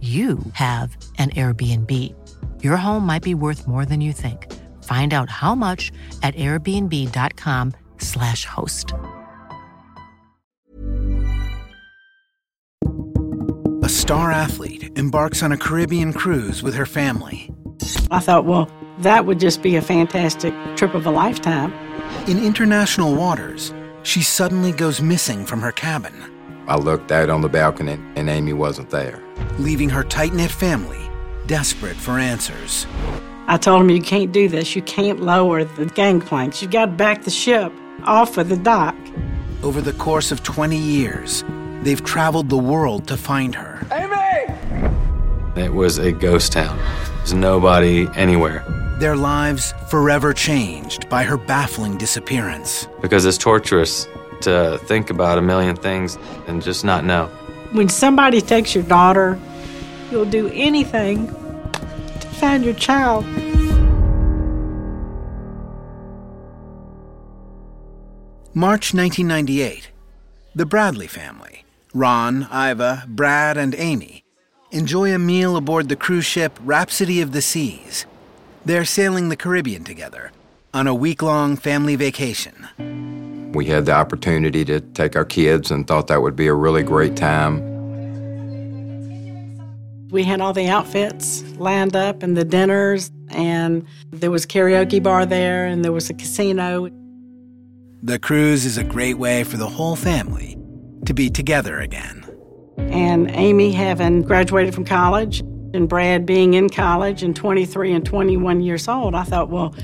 you have an Airbnb. Your home might be worth more than you think. Find out how much at airbnb.com/slash host. A star athlete embarks on a Caribbean cruise with her family. I thought, well, that would just be a fantastic trip of a lifetime. In international waters, she suddenly goes missing from her cabin. I looked out on the balcony and Amy wasn't there. Leaving her tight knit family desperate for answers. I told him, You can't do this. You can't lower the gangplanks. You've got to back the ship off of the dock. Over the course of 20 years, they've traveled the world to find her. Amy! It was a ghost town. There's nobody anywhere. Their lives forever changed by her baffling disappearance. Because it's torturous to think about a million things and just not know. When somebody takes your daughter, you'll do anything to find your child. March 1998. The Bradley family, Ron, Iva, Brad, and Amy, enjoy a meal aboard the cruise ship Rhapsody of the Seas. They're sailing the Caribbean together on a week long family vacation. We had the opportunity to take our kids and thought that would be a really great time. We had all the outfits lined up and the dinners, and there was karaoke bar there, and there was a casino. The cruise is a great way for the whole family to be together again. And Amy having graduated from college, and Brad being in college and 23 and 21 years old, I thought, well,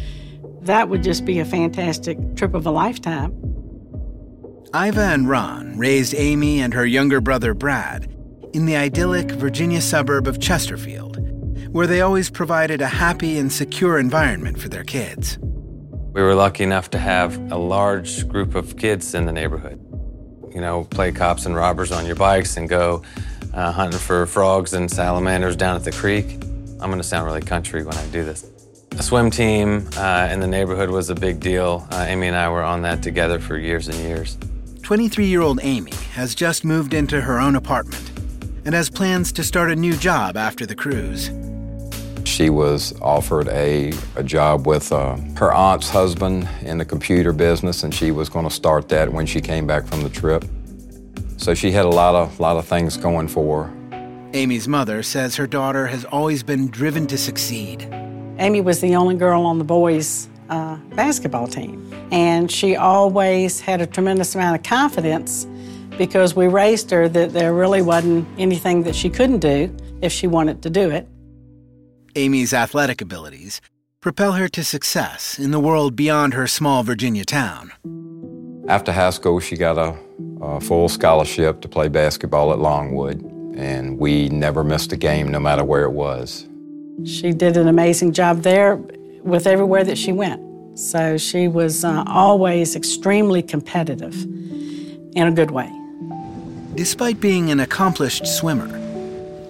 that would just be a fantastic trip of a lifetime. Iva and Ron raised Amy and her younger brother Brad in the idyllic Virginia suburb of Chesterfield, where they always provided a happy and secure environment for their kids. We were lucky enough to have a large group of kids in the neighborhood. You know, play cops and robbers on your bikes and go uh, hunting for frogs and salamanders down at the creek. I'm going to sound really country when I do this. A swim team uh, in the neighborhood was a big deal. Uh, Amy and I were on that together for years and years. 23 year old Amy has just moved into her own apartment and has plans to start a new job after the cruise. She was offered a, a job with uh, her aunt's husband in the computer business, and she was going to start that when she came back from the trip. So she had a lot of, lot of things going for her. Amy's mother says her daughter has always been driven to succeed. Amy was the only girl on the boys' uh, basketball team, and she always had a tremendous amount of confidence because we raised her that there really wasn't anything that she couldn't do if she wanted to do it. Amy's athletic abilities propel her to success in the world beyond her small Virginia town. After high school, she got a, a full scholarship to play basketball at Longwood, and we never missed a game no matter where it was. She did an amazing job there with everywhere that she went. So she was uh, always extremely competitive in a good way. Despite being an accomplished swimmer,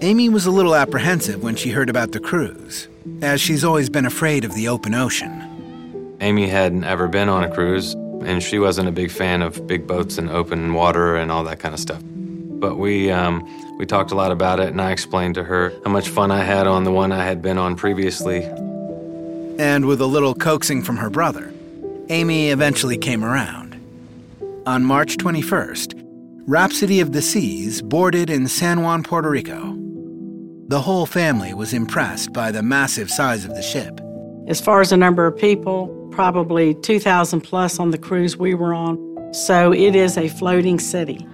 Amy was a little apprehensive when she heard about the cruise, as she's always been afraid of the open ocean. Amy hadn't ever been on a cruise, and she wasn't a big fan of big boats and open water and all that kind of stuff. But we um, we talked a lot about it, and I explained to her how much fun I had on the one I had been on previously. And with a little coaxing from her brother, Amy eventually came around. On March 21st, Rhapsody of the Seas boarded in San Juan, Puerto Rico. The whole family was impressed by the massive size of the ship. As far as the number of people, probably 2,000 plus on the cruise we were on. So it is a floating city.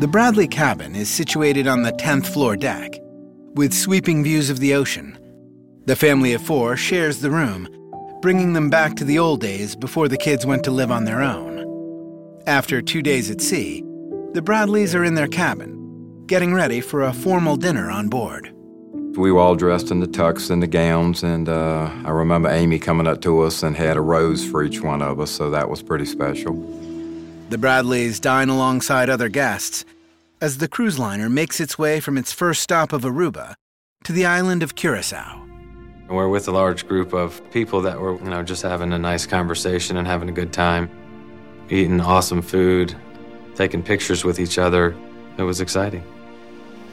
The Bradley cabin is situated on the 10th floor deck, with sweeping views of the ocean. The family of four shares the room, bringing them back to the old days before the kids went to live on their own. After two days at sea, the Bradleys are in their cabin, getting ready for a formal dinner on board. We were all dressed in the tux and the gowns, and uh, I remember Amy coming up to us and had a rose for each one of us, so that was pretty special. The Bradleys dine alongside other guests as the cruise liner makes its way from its first stop of Aruba to the island of Curacao. We're with a large group of people that were, you know, just having a nice conversation and having a good time, eating awesome food, taking pictures with each other. It was exciting.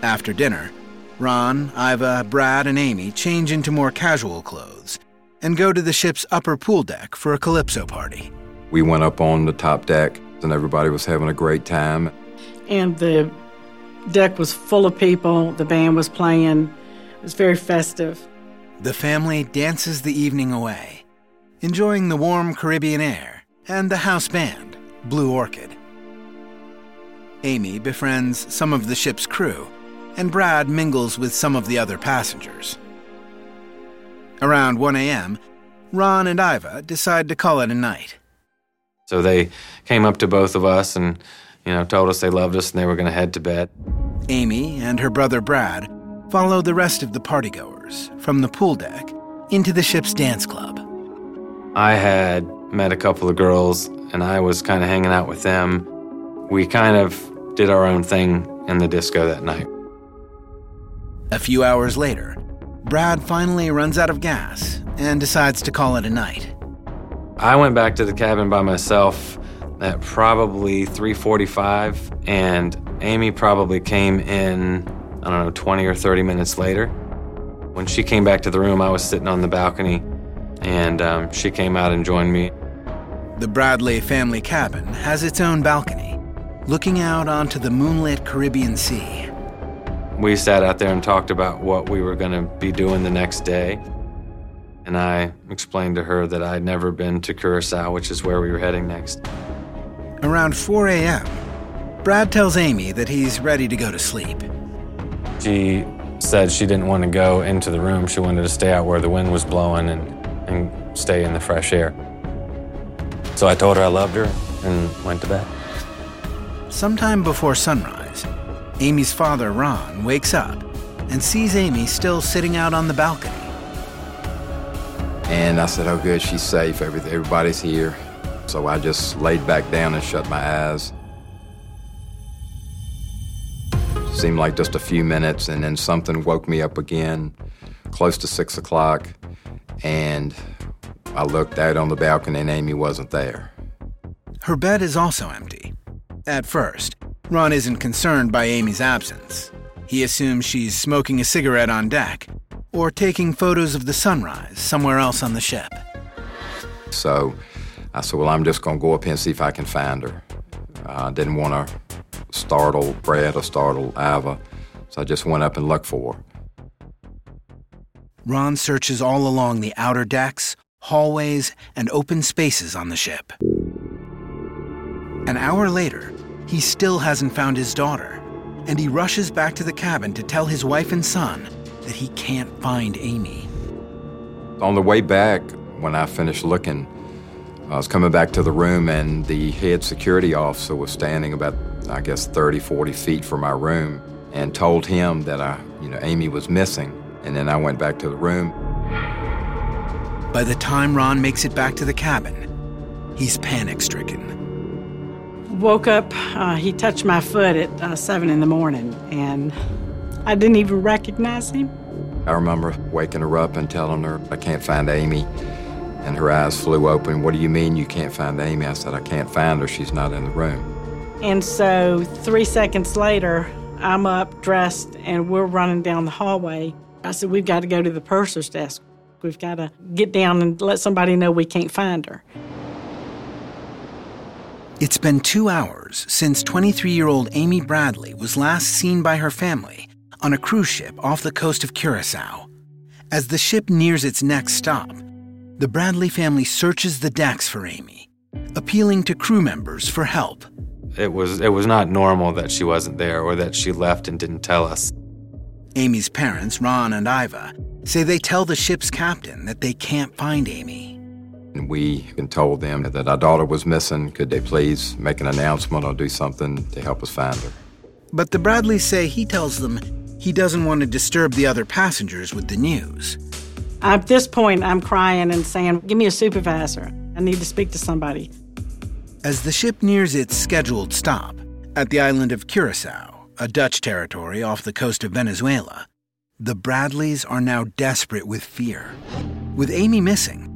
After dinner, Ron, Iva, Brad, and Amy change into more casual clothes and go to the ship's upper pool deck for a calypso party. We went up on the top deck, and everybody was having a great time. And the deck was full of people, the band was playing, it was very festive. The family dances the evening away, enjoying the warm Caribbean air and the house band, Blue Orchid. Amy befriends some of the ship's crew, and Brad mingles with some of the other passengers. Around 1 a.m., Ron and Iva decide to call it a night. So they came up to both of us and, you know, told us they loved us and they were going to head to bed. Amy and her brother Brad follow the rest of the partygoers from the pool deck into the ship's dance club. I had met a couple of girls and I was kind of hanging out with them. We kind of did our own thing in the disco that night. A few hours later, Brad finally runs out of gas and decides to call it a night. I went back to the cabin by myself at probably 3:45 and Amy probably came in I don't know 20 or 30 minutes later. When she came back to the room, I was sitting on the balcony and um, she came out and joined me. The Bradley family cabin has its own balcony, looking out onto the moonlit Caribbean Sea. We sat out there and talked about what we were going to be doing the next day. And I explained to her that I'd never been to Curacao, which is where we were heading next. Around 4 a.m., Brad tells Amy that he's ready to go to sleep. She said she didn't want to go into the room. She wanted to stay out where the wind was blowing and, and stay in the fresh air. So I told her I loved her and went to bed. Sometime before sunrise, Amy's father, Ron, wakes up and sees Amy still sitting out on the balcony. And I said, oh, good, she's safe. Everybody's here. So I just laid back down and shut my eyes. Seemed like just a few minutes, and then something woke me up again, close to six o'clock. And I looked out on the balcony, and Amy wasn't there. Her bed is also empty. At first, Ron isn't concerned by Amy's absence. He assumes she's smoking a cigarette on deck or taking photos of the sunrise somewhere else on the ship. So I said, Well, I'm just going to go up here and see if I can find her. I didn't want to startle Brad or startle Iva, so I just went up and looked for her. Ron searches all along the outer decks, hallways, and open spaces on the ship. An hour later, he still hasn't found his daughter, and he rushes back to the cabin to tell his wife and son that he can't find Amy. On the way back, when I finished looking, I was coming back to the room, and the head security officer was standing about, I guess, 30, 40 feet from my room and told him that I, you know, Amy was missing. And then I went back to the room. By the time Ron makes it back to the cabin, he's panic stricken. Woke up, uh, he touched my foot at uh, 7 in the morning, and I didn't even recognize him. I remember waking her up and telling her, I can't find Amy. And her eyes flew open. What do you mean you can't find Amy? I said, I can't find her. She's not in the room. And so three seconds later, I'm up, dressed, and we're running down the hallway. I said, We've got to go to the purser's desk. We've got to get down and let somebody know we can't find her. It's been two hours since 23 year old Amy Bradley was last seen by her family on a cruise ship off the coast of Curacao. As the ship nears its next stop, the Bradley family searches the decks for Amy, appealing to crew members for help. It was, it was not normal that she wasn't there or that she left and didn't tell us. Amy's parents, Ron and Iva, say they tell the ship's captain that they can't find Amy. And we told them that our daughter was missing. Could they please make an announcement or do something to help us find her? But the Bradleys say he tells them he doesn't want to disturb the other passengers with the news. At this point, I'm crying and saying, Give me a supervisor. I need to speak to somebody. As the ship nears its scheduled stop at the island of Curacao, a Dutch territory off the coast of Venezuela, the Bradleys are now desperate with fear. With Amy missing,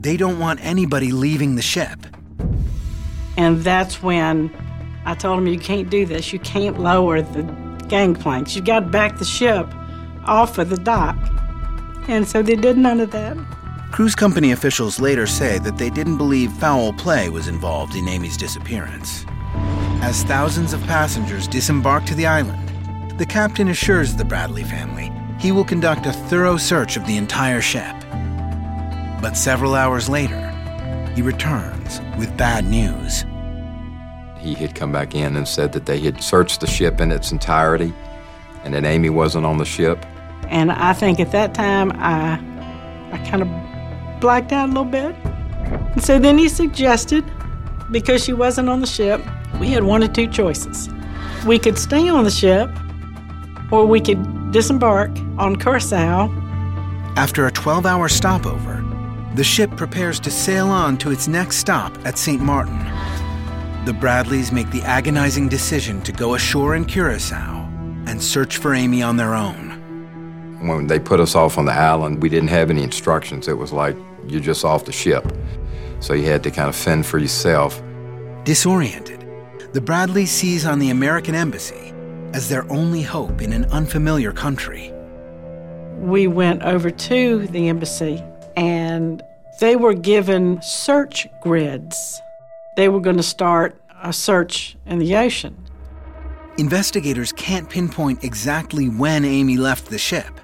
they don't want anybody leaving the ship. And that's when I told him, You can't do this. You can't lower the gangplanks. You've got to back the ship off of the dock. And so they did none of that. Cruise company officials later say that they didn't believe foul play was involved in Amy's disappearance. As thousands of passengers disembark to the island, the captain assures the Bradley family he will conduct a thorough search of the entire ship. But several hours later, he returns with bad news. He had come back in and said that they had searched the ship in its entirety and that Amy wasn't on the ship. And I think at that time I I kind of blacked out a little bit. And so then he suggested, because she wasn't on the ship, we had one or two choices. We could stay on the ship, or we could disembark on Curacao. After a 12 hour stopover, the ship prepares to sail on to its next stop at St. Martin. The Bradleys make the agonizing decision to go ashore in Curacao and search for Amy on their own. When they put us off on the island, we didn't have any instructions. It was like you're just off the ship. So you had to kind of fend for yourself. Disoriented, the Bradleys seize on the American embassy as their only hope in an unfamiliar country. We went over to the embassy and they were given search grids. They were going to start a search in the ocean. Investigators can't pinpoint exactly when Amy left the ship,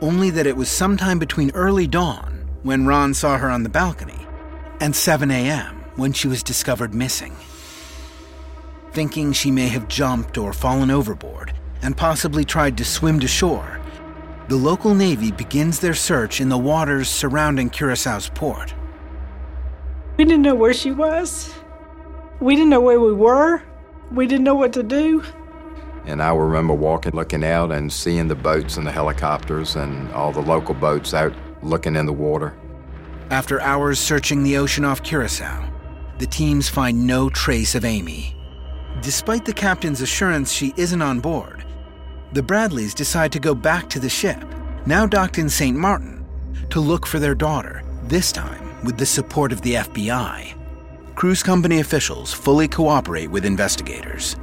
only that it was sometime between early dawn, when Ron saw her on the balcony, and 7 a.m., when she was discovered missing. Thinking she may have jumped or fallen overboard and possibly tried to swim to shore, the local Navy begins their search in the waters surrounding Curacao's port. We didn't know where she was. We didn't know where we were. We didn't know what to do. And I remember walking, looking out, and seeing the boats and the helicopters and all the local boats out looking in the water. After hours searching the ocean off Curacao, the teams find no trace of Amy. Despite the captain's assurance she isn't on board, the Bradleys decide to go back to the ship, now docked in St. Martin, to look for their daughter, this time with the support of the FBI. Cruise company officials fully cooperate with investigators.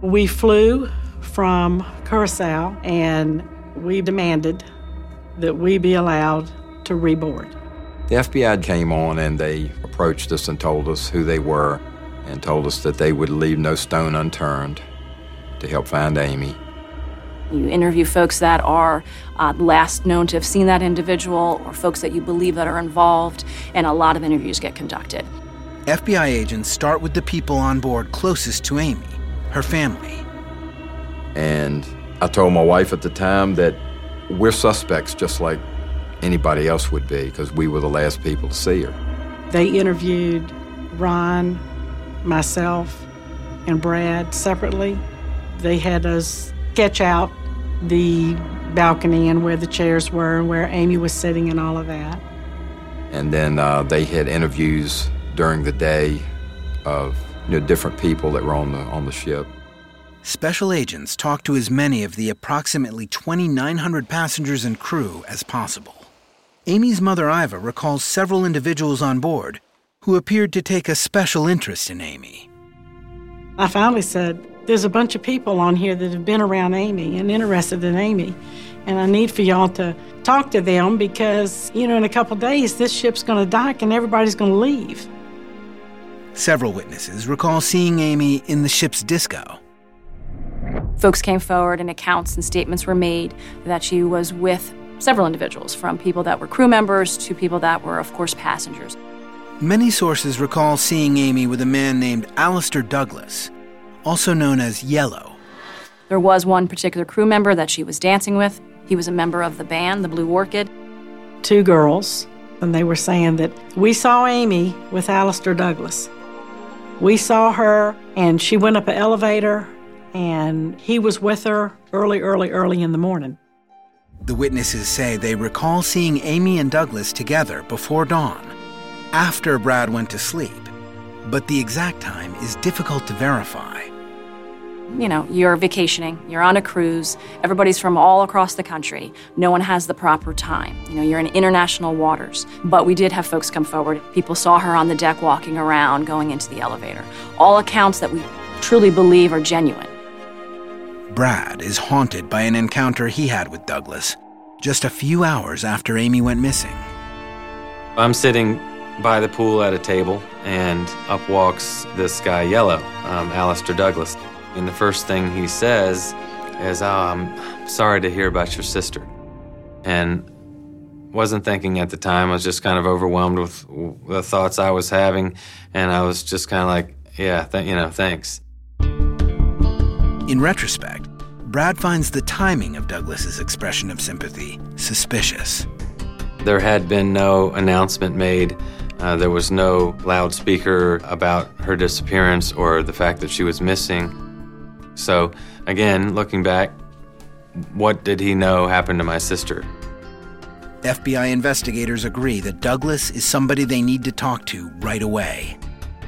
We flew from Curacao and we demanded that we be allowed to reboard. The FBI came on and they approached us and told us who they were and told us that they would leave no stone unturned to help find Amy. You interview folks that are uh, last known to have seen that individual or folks that you believe that are involved, and a lot of interviews get conducted. FBI agents start with the people on board closest to Amy, her family. And I told my wife at the time that we're suspects just like anybody else would be because we were the last people to see her. They interviewed Ron, myself, and Brad separately. They had us sketch out the balcony and where the chairs were and where Amy was sitting and all of that. And then uh, they had interviews during the day of you know different people that were on the on the ship. special agents talked to as many of the approximately 2,900 passengers and crew as possible. Amy's mother, Iva, recalls several individuals on board who appeared to take a special interest in Amy. I finally said, There's a bunch of people on here that have been around Amy and interested in Amy, and I need for y'all to talk to them because, you know, in a couple days, this ship's going to dock and everybody's going to leave. Several witnesses recall seeing Amy in the ship's disco. Folks came forward and accounts and statements were made that she was with several individuals, from people that were crew members to people that were, of course, passengers. Many sources recall seeing Amy with a man named Alistair Douglas, also known as Yellow. There was one particular crew member that she was dancing with. He was a member of the band, the Blue Orchid. Two girls, and they were saying that we saw Amy with Alistair Douglas. We saw her, and she went up an elevator, and he was with her early, early, early in the morning. The witnesses say they recall seeing Amy and Douglas together before dawn, after Brad went to sleep, but the exact time is difficult to verify. You know, you're vacationing, you're on a cruise, everybody's from all across the country. No one has the proper time. You know, you're in international waters. But we did have folks come forward. People saw her on the deck walking around, going into the elevator. All accounts that we truly believe are genuine. Brad is haunted by an encounter he had with Douglas just a few hours after Amy went missing. I'm sitting by the pool at a table, and up walks this guy, Yellow, um, Alistair Douglas. And the first thing he says is, Oh, I'm sorry to hear about your sister. And wasn't thinking at the time. I was just kind of overwhelmed with the thoughts I was having, and I was just kind of like, yeah, th- you know, thanks. In retrospect, Brad finds the timing of Douglas's expression of sympathy suspicious. There had been no announcement made. Uh, there was no loudspeaker about her disappearance or the fact that she was missing. So, again, looking back, what did he know happened to my sister? FBI investigators agree that Douglas is somebody they need to talk to right away.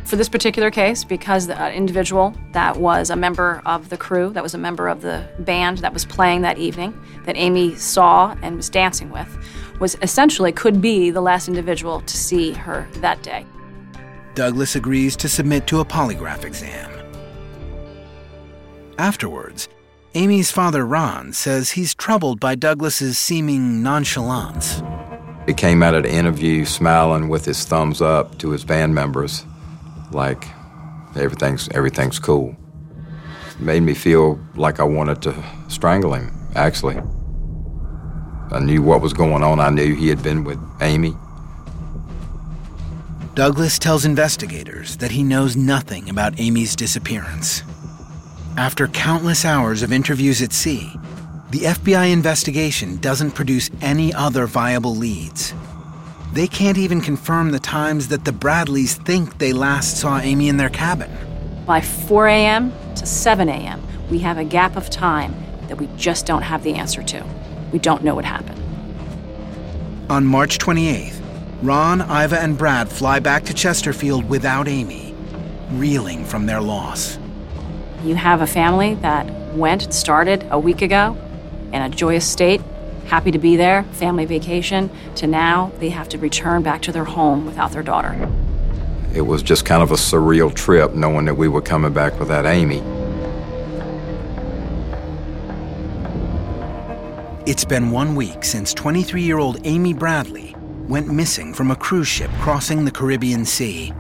For this particular case, because the individual that was a member of the crew, that was a member of the band that was playing that evening, that Amy saw and was dancing with, was essentially could be the last individual to see her that day. Douglas agrees to submit to a polygraph exam. Afterwards, Amy's father Ron says he's troubled by Douglas's seeming nonchalance. He came out of the interview smiling with his thumbs up to his band members, like everything's everything's cool. made me feel like I wanted to strangle him, actually. I knew what was going on. I knew he had been with Amy. Douglas tells investigators that he knows nothing about Amy's disappearance. After countless hours of interviews at sea, the FBI investigation doesn't produce any other viable leads. They can't even confirm the times that the Bradleys think they last saw Amy in their cabin. By 4 a.m. to 7 a.m., we have a gap of time that we just don't have the answer to. We don't know what happened. On March 28th, Ron, Iva, and Brad fly back to Chesterfield without Amy, reeling from their loss. You have a family that went, and started a week ago in a joyous state, happy to be there, family vacation, to now they have to return back to their home without their daughter. It was just kind of a surreal trip knowing that we were coming back without Amy. It's been one week since 23 year old Amy Bradley went missing from a cruise ship crossing the Caribbean Sea.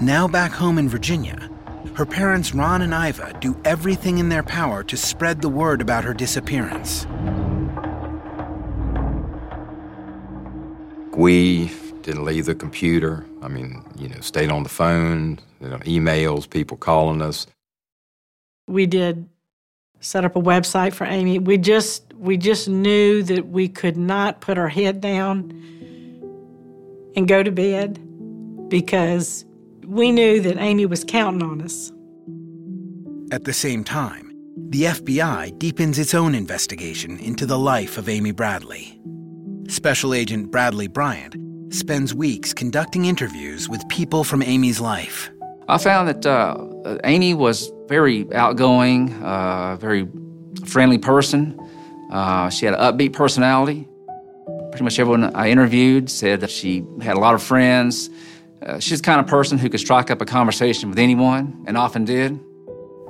Now back home in Virginia, her parents Ron and Iva do everything in their power to spread the word about her disappearance. We didn't leave the computer. I mean, you know, stayed on the phone, you know, emails, people calling us. We did set up a website for Amy. We just we just knew that we could not put our head down and go to bed because we knew that Amy was counting on us. At the same time, the FBI deepens its own investigation into the life of Amy Bradley. Special Agent Bradley Bryant spends weeks conducting interviews with people from Amy's life. I found that uh, Amy was Very outgoing, uh, very friendly person. Uh, she had an upbeat personality. Pretty much everyone I interviewed said that she had a lot of friends. Uh, she's the kind of person who could strike up a conversation with anyone, and often did.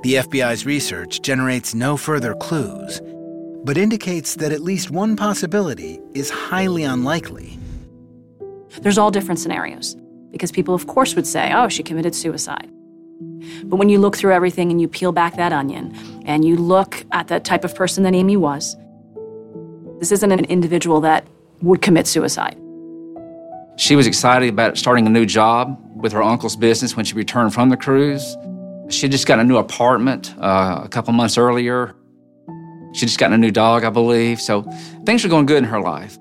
The FBI's research generates no further clues, but indicates that at least one possibility is highly unlikely. There's all different scenarios because people, of course, would say, oh, she committed suicide. But when you look through everything and you peel back that onion and you look at the type of person that Amy was, this isn't an individual that would commit suicide. She was excited about starting a new job with her uncle's business when she returned from the cruise. She had just got a new apartment uh, a couple months earlier. She just gotten a new dog, I believe. So things were going good in her life.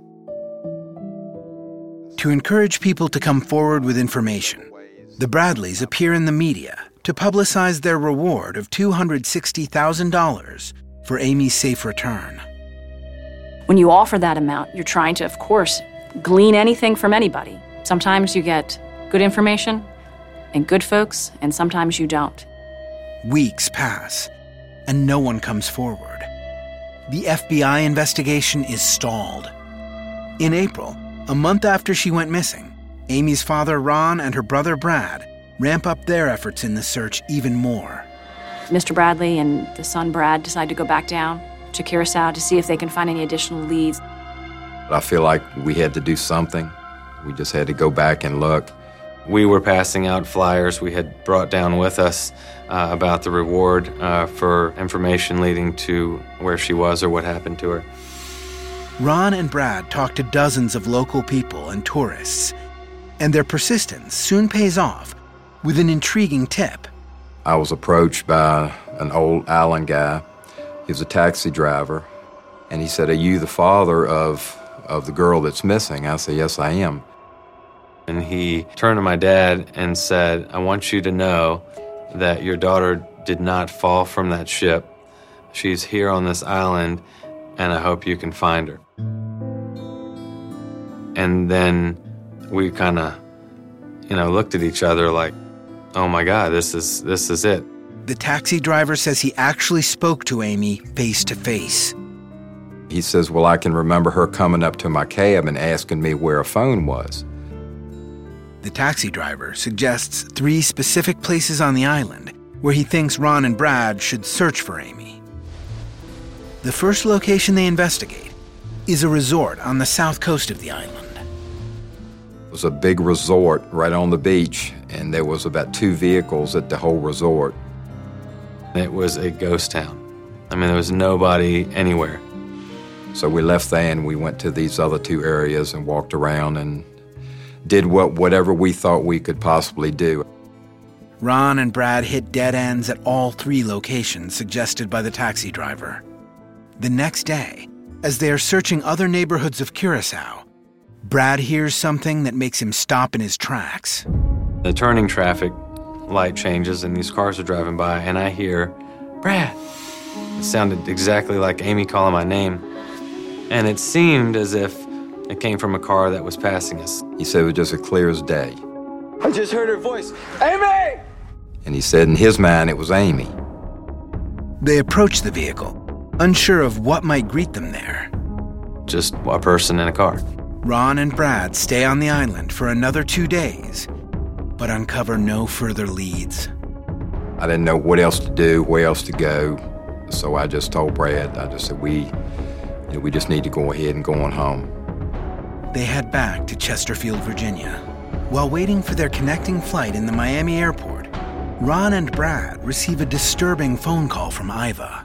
To encourage people to come forward with information, the Bradleys appear in the media to publicize their reward of $260,000 for Amy's safe return. When you offer that amount, you're trying to, of course, glean anything from anybody. Sometimes you get good information and good folks, and sometimes you don't. Weeks pass, and no one comes forward. The FBI investigation is stalled. In April, a month after she went missing, Amy's father Ron and her brother Brad ramp up their efforts in the search even more. Mr. Bradley and the son Brad decide to go back down to Curacao to see if they can find any additional leads. I feel like we had to do something. We just had to go back and look. We were passing out flyers we had brought down with us uh, about the reward uh, for information leading to where she was or what happened to her. Ron and Brad talked to dozens of local people and tourists, and their persistence soon pays off with an intriguing tip. I was approached by an old island guy. He was a taxi driver, and he said, Are you the father of, of the girl that's missing? I said, Yes, I am. And he turned to my dad and said, I want you to know that your daughter did not fall from that ship. She's here on this island, and I hope you can find her. And then we kind of, you know, looked at each other like, oh my God, this is, this is it. The taxi driver says he actually spoke to Amy face to face. He says, Well, I can remember her coming up to my cab and asking me where a phone was. The taxi driver suggests three specific places on the island where he thinks Ron and Brad should search for Amy. The first location they investigate is a resort on the south coast of the island. It was a big resort right on the beach, and there was about two vehicles at the whole resort. It was a ghost town. I mean, there was nobody anywhere. So we left there and we went to these other two areas and walked around and did what whatever we thought we could possibly do. Ron and Brad hit dead ends at all three locations suggested by the taxi driver. The next day, as they are searching other neighborhoods of Curacao, Brad hears something that makes him stop in his tracks. The turning traffic light changes and these cars are driving by, and I hear, Brad. It sounded exactly like Amy calling my name. And it seemed as if it came from a car that was passing us. He said it was just as clear as day. I just heard her voice Amy! And he said in his mind it was Amy. They approach the vehicle, unsure of what might greet them there. Just a person in a car. Ron and Brad stay on the island for another two days, but uncover no further leads. I didn't know what else to do, where else to go. So I just told Brad, I just said, we, you know, we just need to go ahead and go on home. They head back to Chesterfield, Virginia. While waiting for their connecting flight in the Miami airport, Ron and Brad receive a disturbing phone call from Iva.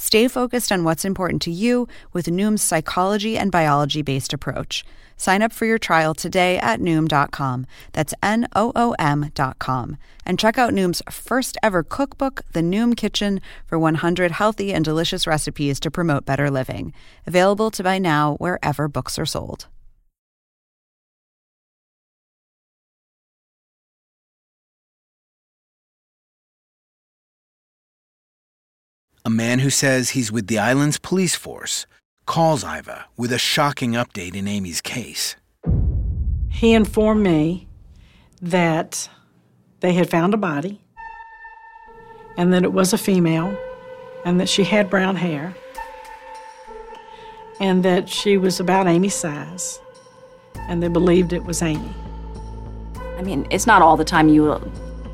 Stay focused on what's important to you with Noom's psychology and biology based approach. Sign up for your trial today at Noom.com. That's N O O M.com. And check out Noom's first ever cookbook, The Noom Kitchen, for 100 healthy and delicious recipes to promote better living. Available to buy now wherever books are sold. A man who says he's with the island's police force calls Iva with a shocking update in Amy's case. He informed me that they had found a body and that it was a female and that she had brown hair and that she was about Amy's size and they believed it was Amy. I mean, it's not all the time you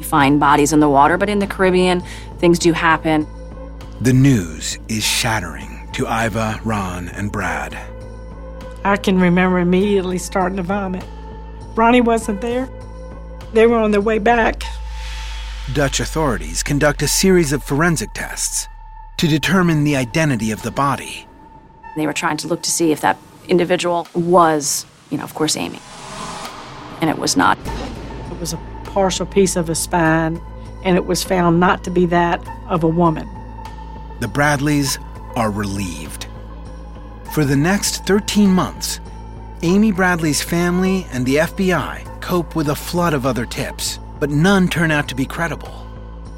find bodies in the water, but in the Caribbean, things do happen. The news is shattering to Iva, Ron, and Brad. I can remember immediately starting to vomit. Ronnie wasn't there. They were on their way back. Dutch authorities conduct a series of forensic tests to determine the identity of the body. They were trying to look to see if that individual was, you know, of course, Amy. And it was not. It was a partial piece of a spine, and it was found not to be that of a woman. The Bradleys are relieved. For the next 13 months, Amy Bradley's family and the FBI cope with a flood of other tips, but none turn out to be credible.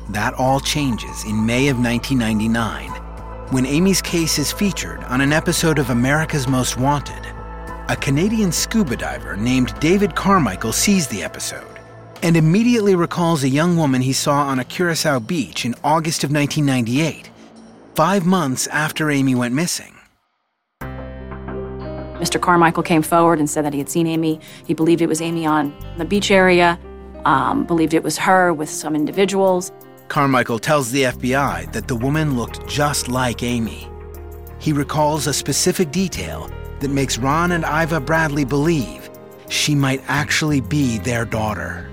That all changes in May of 1999 when Amy's case is featured on an episode of America's Most Wanted. A Canadian scuba diver named David Carmichael sees the episode and immediately recalls a young woman he saw on a Curacao beach in August of 1998 five months after Amy went missing. Mr. Carmichael came forward and said that he had seen Amy. He believed it was Amy on the beach area, um, believed it was her with some individuals. Carmichael tells the FBI that the woman looked just like Amy. He recalls a specific detail that makes Ron and Iva Bradley believe she might actually be their daughter.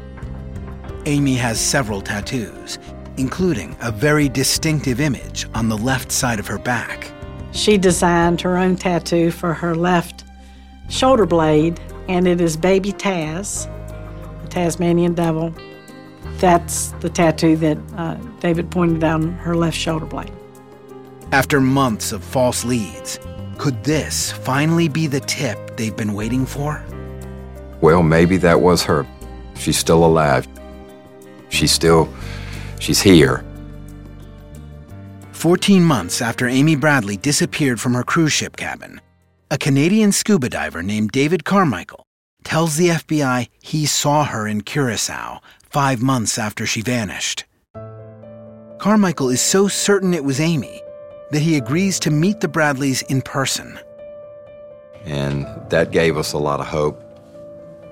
Amy has several tattoos, including a very distinctive image on the left side of her back. She designed her own tattoo for her left shoulder blade, and it is Baby Taz, the Tasmanian devil. That's the tattoo that uh, David pointed out on her left shoulder blade. After months of false leads, could this finally be the tip they've been waiting for? Well, maybe that was her. She's still alive. She's still She's here. 14 months after Amy Bradley disappeared from her cruise ship cabin, a Canadian scuba diver named David Carmichael tells the FBI he saw her in Curacao five months after she vanished. Carmichael is so certain it was Amy that he agrees to meet the Bradleys in person. And that gave us a lot of hope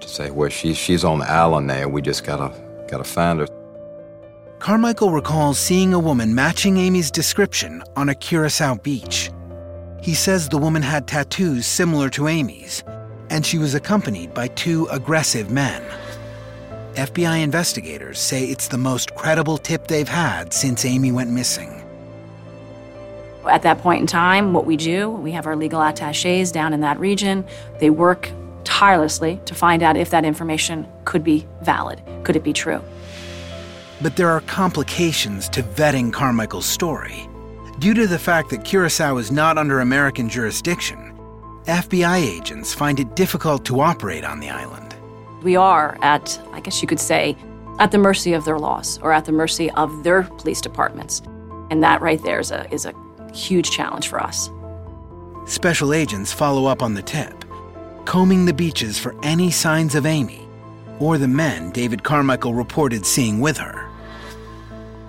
to say, well, she, she's on the island now. We just gotta, gotta find her. Carmichael recalls seeing a woman matching Amy's description on a Curacao beach. He says the woman had tattoos similar to Amy's, and she was accompanied by two aggressive men. FBI investigators say it's the most credible tip they've had since Amy went missing. At that point in time, what we do, we have our legal attaches down in that region. They work tirelessly to find out if that information could be valid, could it be true. But there are complications to vetting Carmichael's story. Due to the fact that Curacao is not under American jurisdiction, FBI agents find it difficult to operate on the island. We are at, I guess you could say, at the mercy of their laws or at the mercy of their police departments. And that right there is a, is a huge challenge for us. Special agents follow up on the tip, combing the beaches for any signs of Amy or the men David Carmichael reported seeing with her.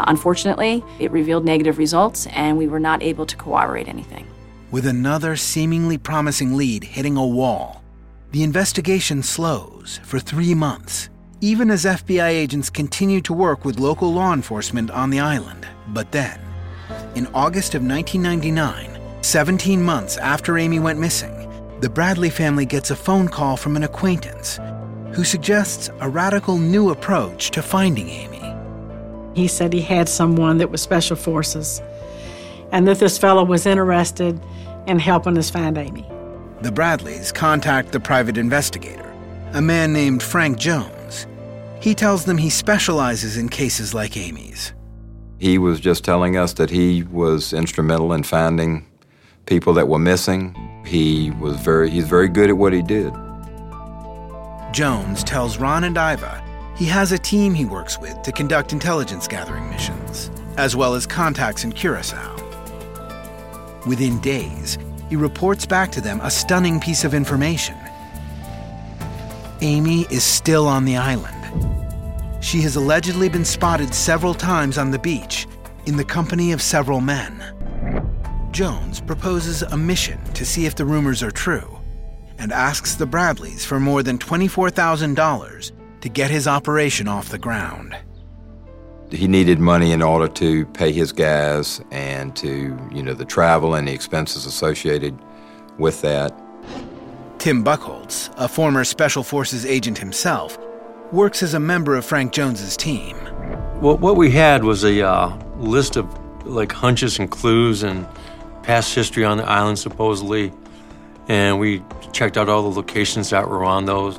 Unfortunately, it revealed negative results, and we were not able to corroborate anything. With another seemingly promising lead hitting a wall, the investigation slows for three months, even as FBI agents continue to work with local law enforcement on the island. But then, in August of 1999, 17 months after Amy went missing, the Bradley family gets a phone call from an acquaintance who suggests a radical new approach to finding Amy. He said he had someone that was special forces and that this fellow was interested in helping us find Amy. The Bradleys contact the private investigator, a man named Frank Jones. He tells them he specializes in cases like Amy's. He was just telling us that he was instrumental in finding people that were missing. He was very he's very good at what he did. Jones tells Ron and Iva he has a team he works with to conduct intelligence gathering missions, as well as contacts in Curacao. Within days, he reports back to them a stunning piece of information. Amy is still on the island. She has allegedly been spotted several times on the beach in the company of several men. Jones proposes a mission to see if the rumors are true and asks the Bradleys for more than $24,000 to get his operation off the ground. He needed money in order to pay his gas and to, you know, the travel and the expenses associated with that. Tim Buchholz, a former Special Forces agent himself, works as a member of Frank Jones's team. Well, what we had was a uh, list of like hunches and clues and past history on the island, supposedly, and we checked out all the locations that were on those.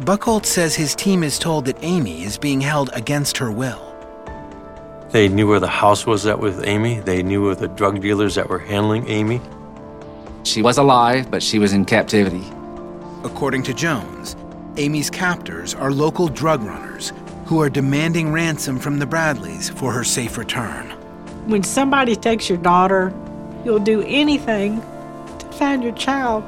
Buchholz says his team is told that Amy is being held against her will. They knew where the house was at with Amy. They knew where the drug dealers that were handling Amy. She was alive, but she was in captivity. According to Jones, Amy's captors are local drug runners who are demanding ransom from the Bradleys for her safe return. When somebody takes your daughter, you'll do anything to find your child.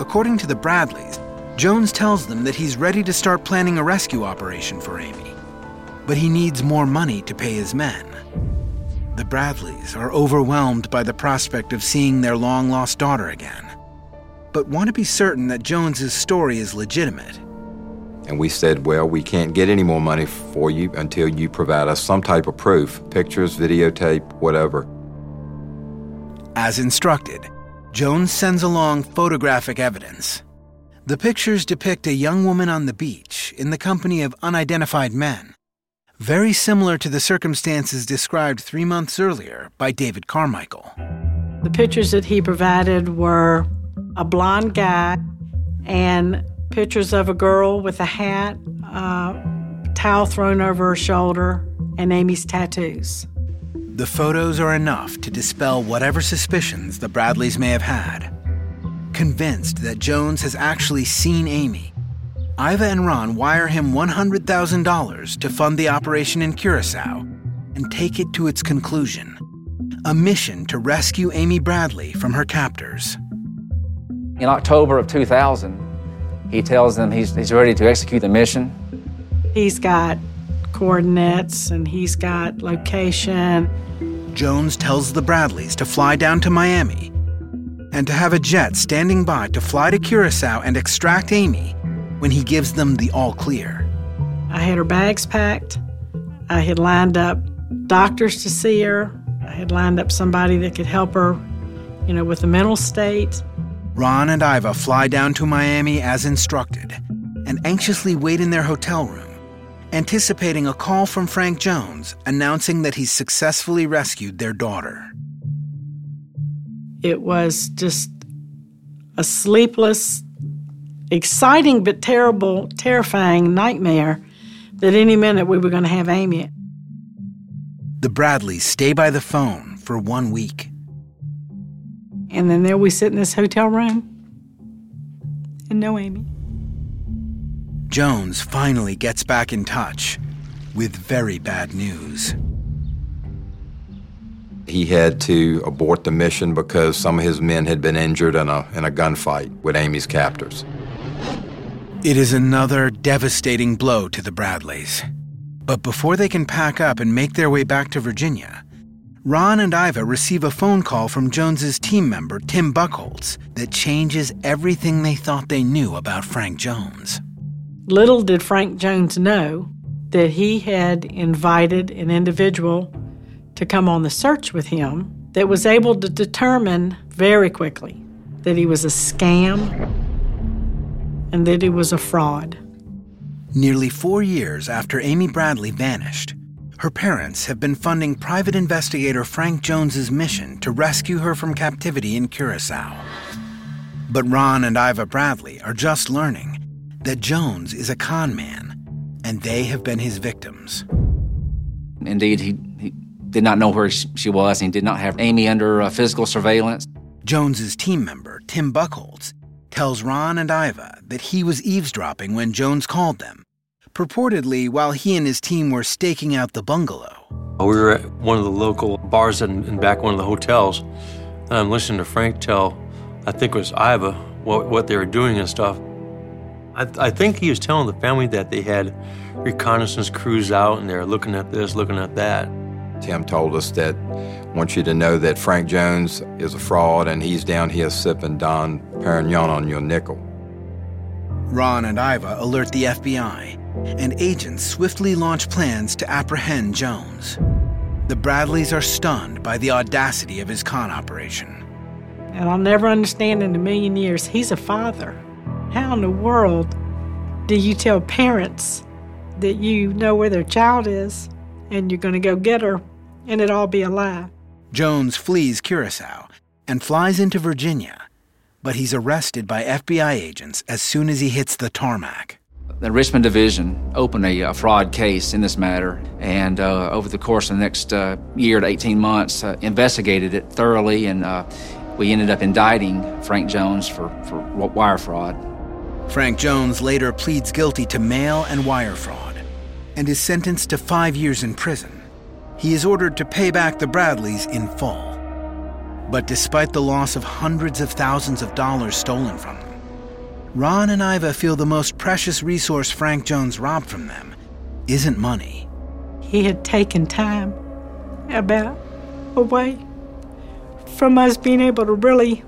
According to the Bradleys, Jones tells them that he's ready to start planning a rescue operation for Amy, but he needs more money to pay his men. The Bradleys are overwhelmed by the prospect of seeing their long lost daughter again, but want to be certain that Jones's story is legitimate. And we said, well, we can't get any more money for you until you provide us some type of proof pictures, videotape, whatever. As instructed, Jones sends along photographic evidence the pictures depict a young woman on the beach in the company of unidentified men, very similar to the circumstances described three months earlier by David Carmichael. The pictures that he provided were a blond guy and pictures of a girl with a hat, uh, towel thrown over her shoulder, and Amy's tattoos. The photos are enough to dispel whatever suspicions the Bradleys may have had. Convinced that Jones has actually seen Amy, Iva and Ron wire him $100,000 to fund the operation in Curacao and take it to its conclusion a mission to rescue Amy Bradley from her captors. In October of 2000, he tells them he's, he's ready to execute the mission. He's got coordinates and he's got location. Jones tells the Bradleys to fly down to Miami and to have a jet standing by to fly to Curacao and extract Amy when he gives them the all clear. I had her bags packed. I had lined up doctors to see her. I had lined up somebody that could help her, you know, with the mental state. Ron and Iva fly down to Miami as instructed and anxiously wait in their hotel room, anticipating a call from Frank Jones announcing that he's successfully rescued their daughter. It was just a sleepless, exciting but terrible, terrifying nightmare that any minute we were going to have Amy. The Bradleys stay by the phone for one week. And then there we sit in this hotel room and no Amy. Jones finally gets back in touch with very bad news. He had to abort the mission because some of his men had been injured in a, in a gunfight with Amy's captors. It is another devastating blow to the Bradleys. But before they can pack up and make their way back to Virginia, Ron and Iva receive a phone call from Jones's team member, Tim Buchholz, that changes everything they thought they knew about Frank Jones. Little did Frank Jones know that he had invited an individual to come on the search with him that was able to determine very quickly that he was a scam and that he was a fraud. Nearly four years after Amy Bradley vanished, her parents have been funding private investigator Frank Jones's mission to rescue her from captivity in Curacao. But Ron and Iva Bradley are just learning that Jones is a con man, and they have been his victims. Indeed, he, he did not know where she was. and did not have Amy under uh, physical surveillance. Jones's team member, Tim Buchholz, tells Ron and Iva that he was eavesdropping when Jones called them, purportedly while he and his team were staking out the bungalow. We were at one of the local bars in, in back one of the hotels. And I'm listening to Frank tell, I think it was Iva, what, what they were doing and stuff. I, I think he was telling the family that they had reconnaissance crews out and they're looking at this, looking at that. Tim told us that wants you to know that Frank Jones is a fraud and he's down here sipping Dom Perignon on your nickel. Ron and Iva alert the FBI, and agents swiftly launch plans to apprehend Jones. The Bradleys are stunned by the audacity of his con operation. And I'll never understand in a million years, he's a father. How in the world do you tell parents that you know where their child is and you're going to go get her and it all be a lie? Jones flees Curacao and flies into Virginia, but he's arrested by FBI agents as soon as he hits the tarmac. The Richmond Division opened a, a fraud case in this matter, and uh, over the course of the next uh, year to 18 months, uh, investigated it thoroughly, and uh, we ended up indicting Frank Jones for, for wire fraud. Frank Jones later pleads guilty to mail and wire fraud and is sentenced to five years in prison. He is ordered to pay back the Bradleys in full. But despite the loss of hundreds of thousands of dollars stolen from them, Ron and Iva feel the most precious resource Frank Jones robbed from them isn't money. He had taken time about away from us being able to really,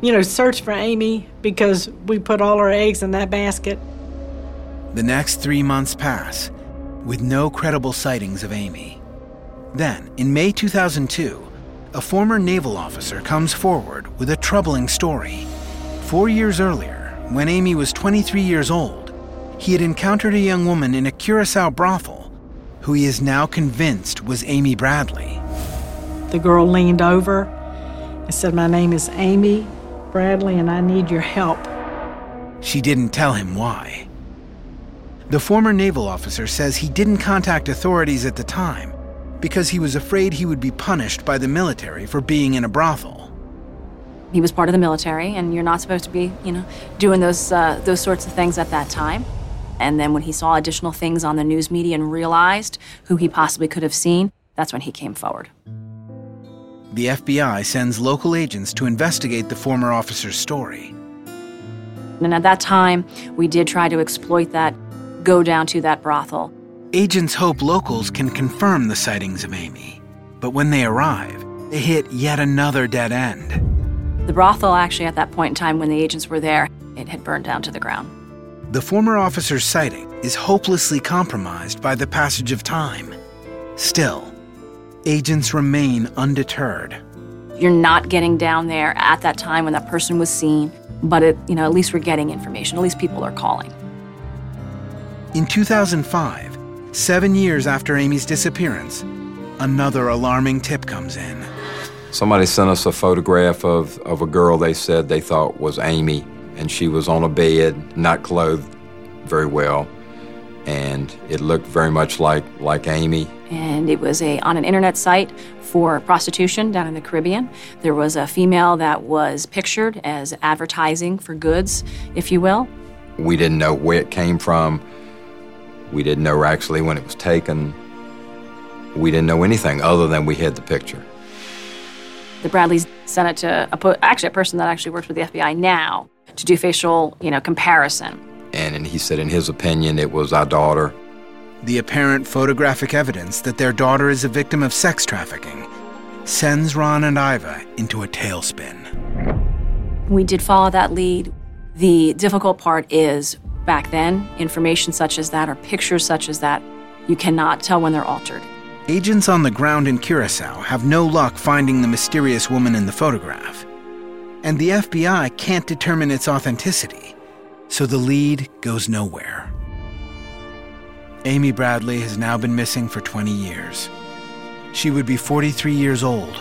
you know, search for Amy because we put all our eggs in that basket. The next three months pass with no credible sightings of Amy. Then, in May 2002, a former naval officer comes forward with a troubling story. Four years earlier, when Amy was 23 years old, he had encountered a young woman in a Curacao brothel who he is now convinced was Amy Bradley. The girl leaned over and said, My name is Amy Bradley and I need your help. She didn't tell him why. The former naval officer says he didn't contact authorities at the time because he was afraid he would be punished by the military for being in a brothel. He was part of the military, and you're not supposed to be, you know, doing those uh, those sorts of things at that time. And then when he saw additional things on the news media and realized who he possibly could have seen, that's when he came forward. The FBI sends local agents to investigate the former officer's story. And at that time, we did try to exploit that, go down to that brothel. Agents hope locals can confirm the sightings of Amy, but when they arrive, they hit yet another dead end. The brothel, actually, at that point in time when the agents were there, it had burned down to the ground. The former officer's sighting is hopelessly compromised by the passage of time. Still, agents remain undeterred. You're not getting down there at that time when that person was seen, but it, you know, at least we're getting information. At least people are calling. In 2005, seven years after Amy's disappearance, another alarming tip comes in. Somebody sent us a photograph of, of a girl they said they thought was Amy, and she was on a bed, not clothed very well, and it looked very much like, like Amy. And it was a on an internet site for prostitution down in the Caribbean. There was a female that was pictured as advertising for goods, if you will. We didn't know where it came from. We didn't know actually when it was taken. We didn't know anything other than we had the picture. The Bradleys sent it to a, actually a person that actually works with the FBI now to do facial, you know, comparison. And, and he said, in his opinion, it was our daughter. The apparent photographic evidence that their daughter is a victim of sex trafficking sends Ron and Iva into a tailspin. We did follow that lead. The difficult part is back then, information such as that or pictures such as that, you cannot tell when they're altered. Agents on the ground in Curacao have no luck finding the mysterious woman in the photograph. And the FBI can't determine its authenticity, so the lead goes nowhere. Amy Bradley has now been missing for 20 years. She would be 43 years old.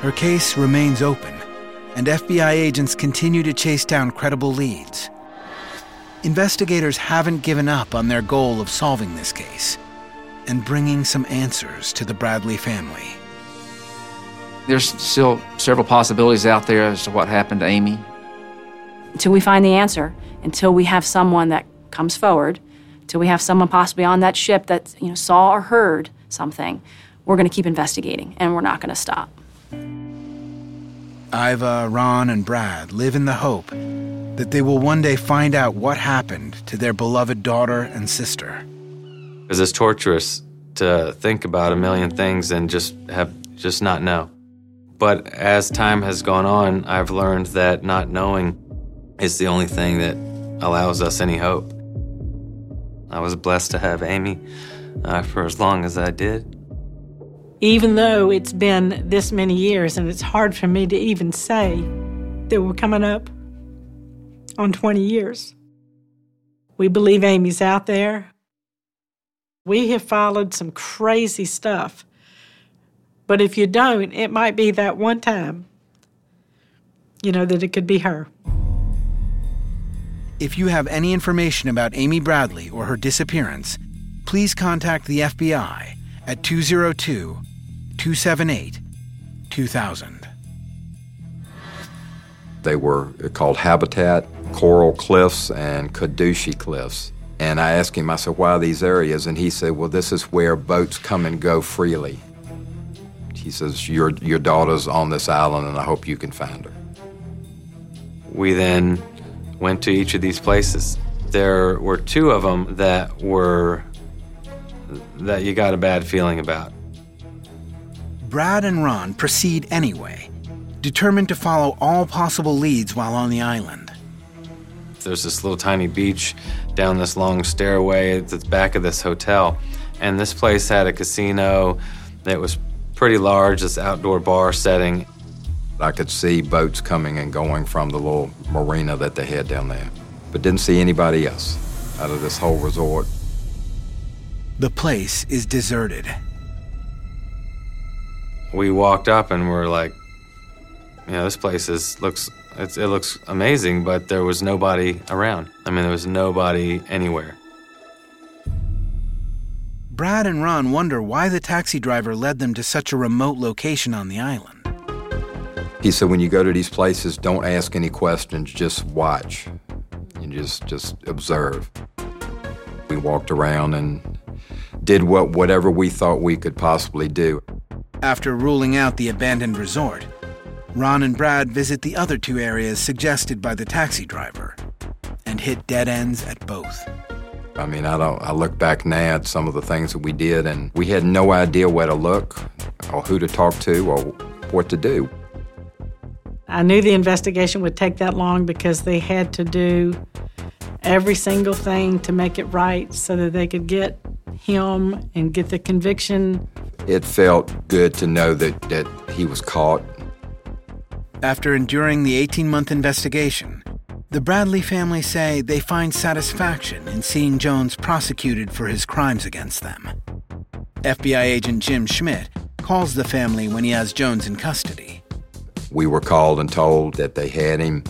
Her case remains open, and FBI agents continue to chase down credible leads. Investigators haven't given up on their goal of solving this case and bringing some answers to the Bradley family. There's still several possibilities out there as to what happened to Amy. Until we find the answer, until we have someone that comes forward, until we have someone possibly on that ship that you know saw or heard something, we're going to keep investigating and we're not going to stop. Iva, Ron, and Brad live in the hope that they will one day find out what happened to their beloved daughter and sister. Because it's torturous to think about a million things and just have just not know. But as time has gone on, I've learned that not knowing is the only thing that allows us any hope. I was blessed to have Amy uh, for as long as I did. Even though it's been this many years, and it's hard for me to even say that we're coming up on 20 years. We believe Amy's out there. We have followed some crazy stuff. But if you don't, it might be that one time, you know, that it could be her. If you have any information about Amy Bradley or her disappearance, please contact the FBI at 202 278 2000. They were called Habitat, Coral Cliffs, and Kadushi Cliffs. And I asked him, I said, why these areas? And he said, well, this is where boats come and go freely. He says, your, your daughter's on this island, and I hope you can find her. We then went to each of these places. There were two of them that were that you got a bad feeling about. Brad and Ron proceed anyway, determined to follow all possible leads while on the island. There's this little tiny beach down this long stairway at the back of this hotel, and this place had a casino that was pretty large, this outdoor bar setting. I could see boats coming and going from the little marina that they had down there, but didn't see anybody else out of this whole resort. The place is deserted. We walked up and we're like, you know, this place is looks it looks amazing, but there was nobody around. I mean, there was nobody anywhere. Brad and Ron wonder why the taxi driver led them to such a remote location on the island. He said, when you go to these places, don't ask any questions, just watch. and just just observe. We walked around and did what whatever we thought we could possibly do. After ruling out the abandoned resort, Ron and Brad visit the other two areas suggested by the taxi driver and hit dead ends at both. I mean, I don't I look back now at some of the things that we did and we had no idea where to look or who to talk to or what to do. I knew the investigation would take that long because they had to do every single thing to make it right so that they could get him and get the conviction. It felt good to know that, that he was caught. After enduring the 18 month investigation, the Bradley family say they find satisfaction in seeing Jones prosecuted for his crimes against them. FBI agent Jim Schmidt calls the family when he has Jones in custody. We were called and told that they had him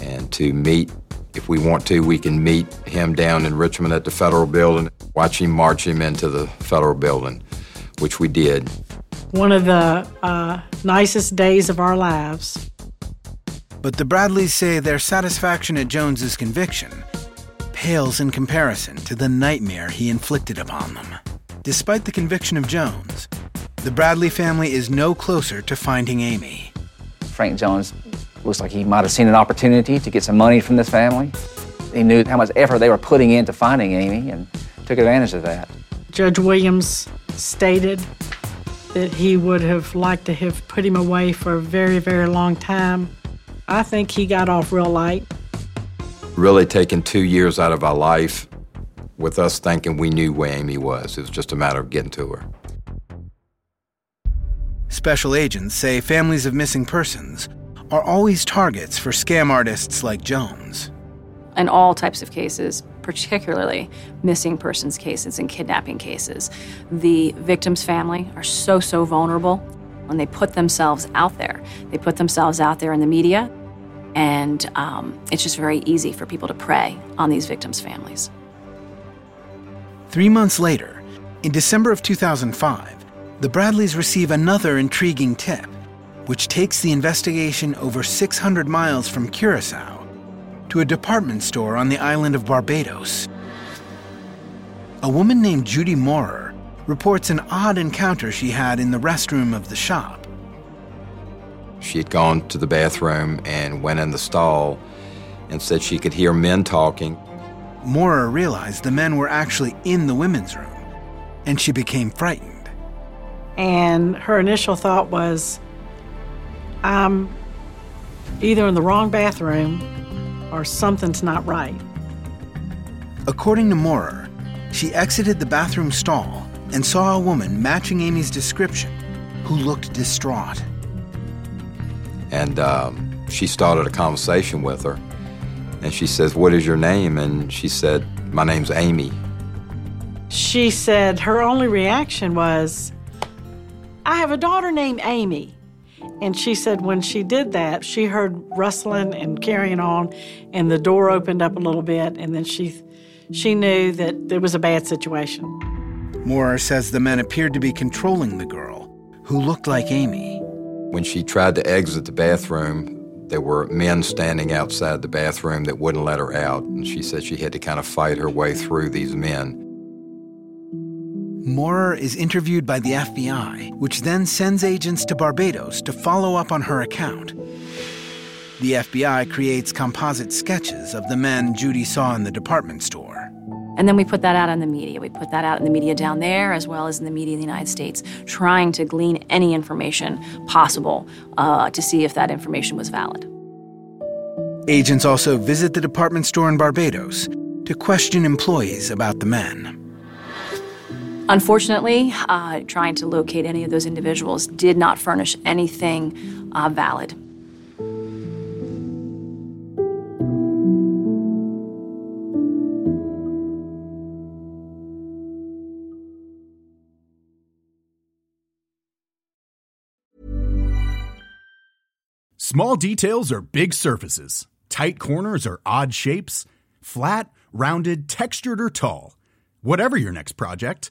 and to meet. If we want to, we can meet him down in Richmond at the federal building, watch him march him into the federal building, which we did. One of the uh, nicest days of our lives. But the Bradleys say their satisfaction at Jones's conviction pales in comparison to the nightmare he inflicted upon them. Despite the conviction of Jones, the Bradley family is no closer to finding Amy. Frank Jones looks like he might have seen an opportunity to get some money from this family. He knew how much effort they were putting into finding Amy and took advantage of that. Judge Williams stated that he would have liked to have put him away for a very, very long time I think he got off real light. Really taking two years out of our life with us thinking we knew where Amy was. It was just a matter of getting to her. Special agents say families of missing persons are always targets for scam artists like Jones. In all types of cases, particularly missing persons cases and kidnapping cases, the victim's family are so, so vulnerable when they put themselves out there. They put themselves out there in the media, and um, it's just very easy for people to prey on these victims' families. Three months later, in December of 2005, the Bradleys receive another intriguing tip, which takes the investigation over 600 miles from Curacao to a department store on the island of Barbados. A woman named Judy Moorer reports an odd encounter she had in the restroom of the shop. She had gone to the bathroom and went in the stall and said she could hear men talking. Moorer realized the men were actually in the women's room, and she became frightened. And her initial thought was, I'm either in the wrong bathroom or something's not right. According to Moorer, she exited the bathroom stall and saw a woman matching Amy's description who looked distraught. And um, she started a conversation with her. And she says, What is your name? And she said, My name's Amy. She said her only reaction was, I have a daughter named Amy. And she said when she did that, she heard rustling and carrying on, and the door opened up a little bit, and then she, she knew that there was a bad situation. Moore says the men appeared to be controlling the girl, who looked like Amy. When she tried to exit the bathroom, there were men standing outside the bathroom that wouldn't let her out, and she said she had to kind of fight her way through these men. Moorer is interviewed by the FBI, which then sends agents to Barbados to follow up on her account. The FBI creates composite sketches of the men Judy saw in the department store. And then we put that out in the media. We put that out in the media down there as well as in the media in the United States, trying to glean any information possible uh, to see if that information was valid. Agents also visit the department store in Barbados to question employees about the men. Unfortunately, uh, trying to locate any of those individuals did not furnish anything uh, valid. Small details are big surfaces. Tight corners are odd shapes. Flat, rounded, textured, or tall. Whatever your next project,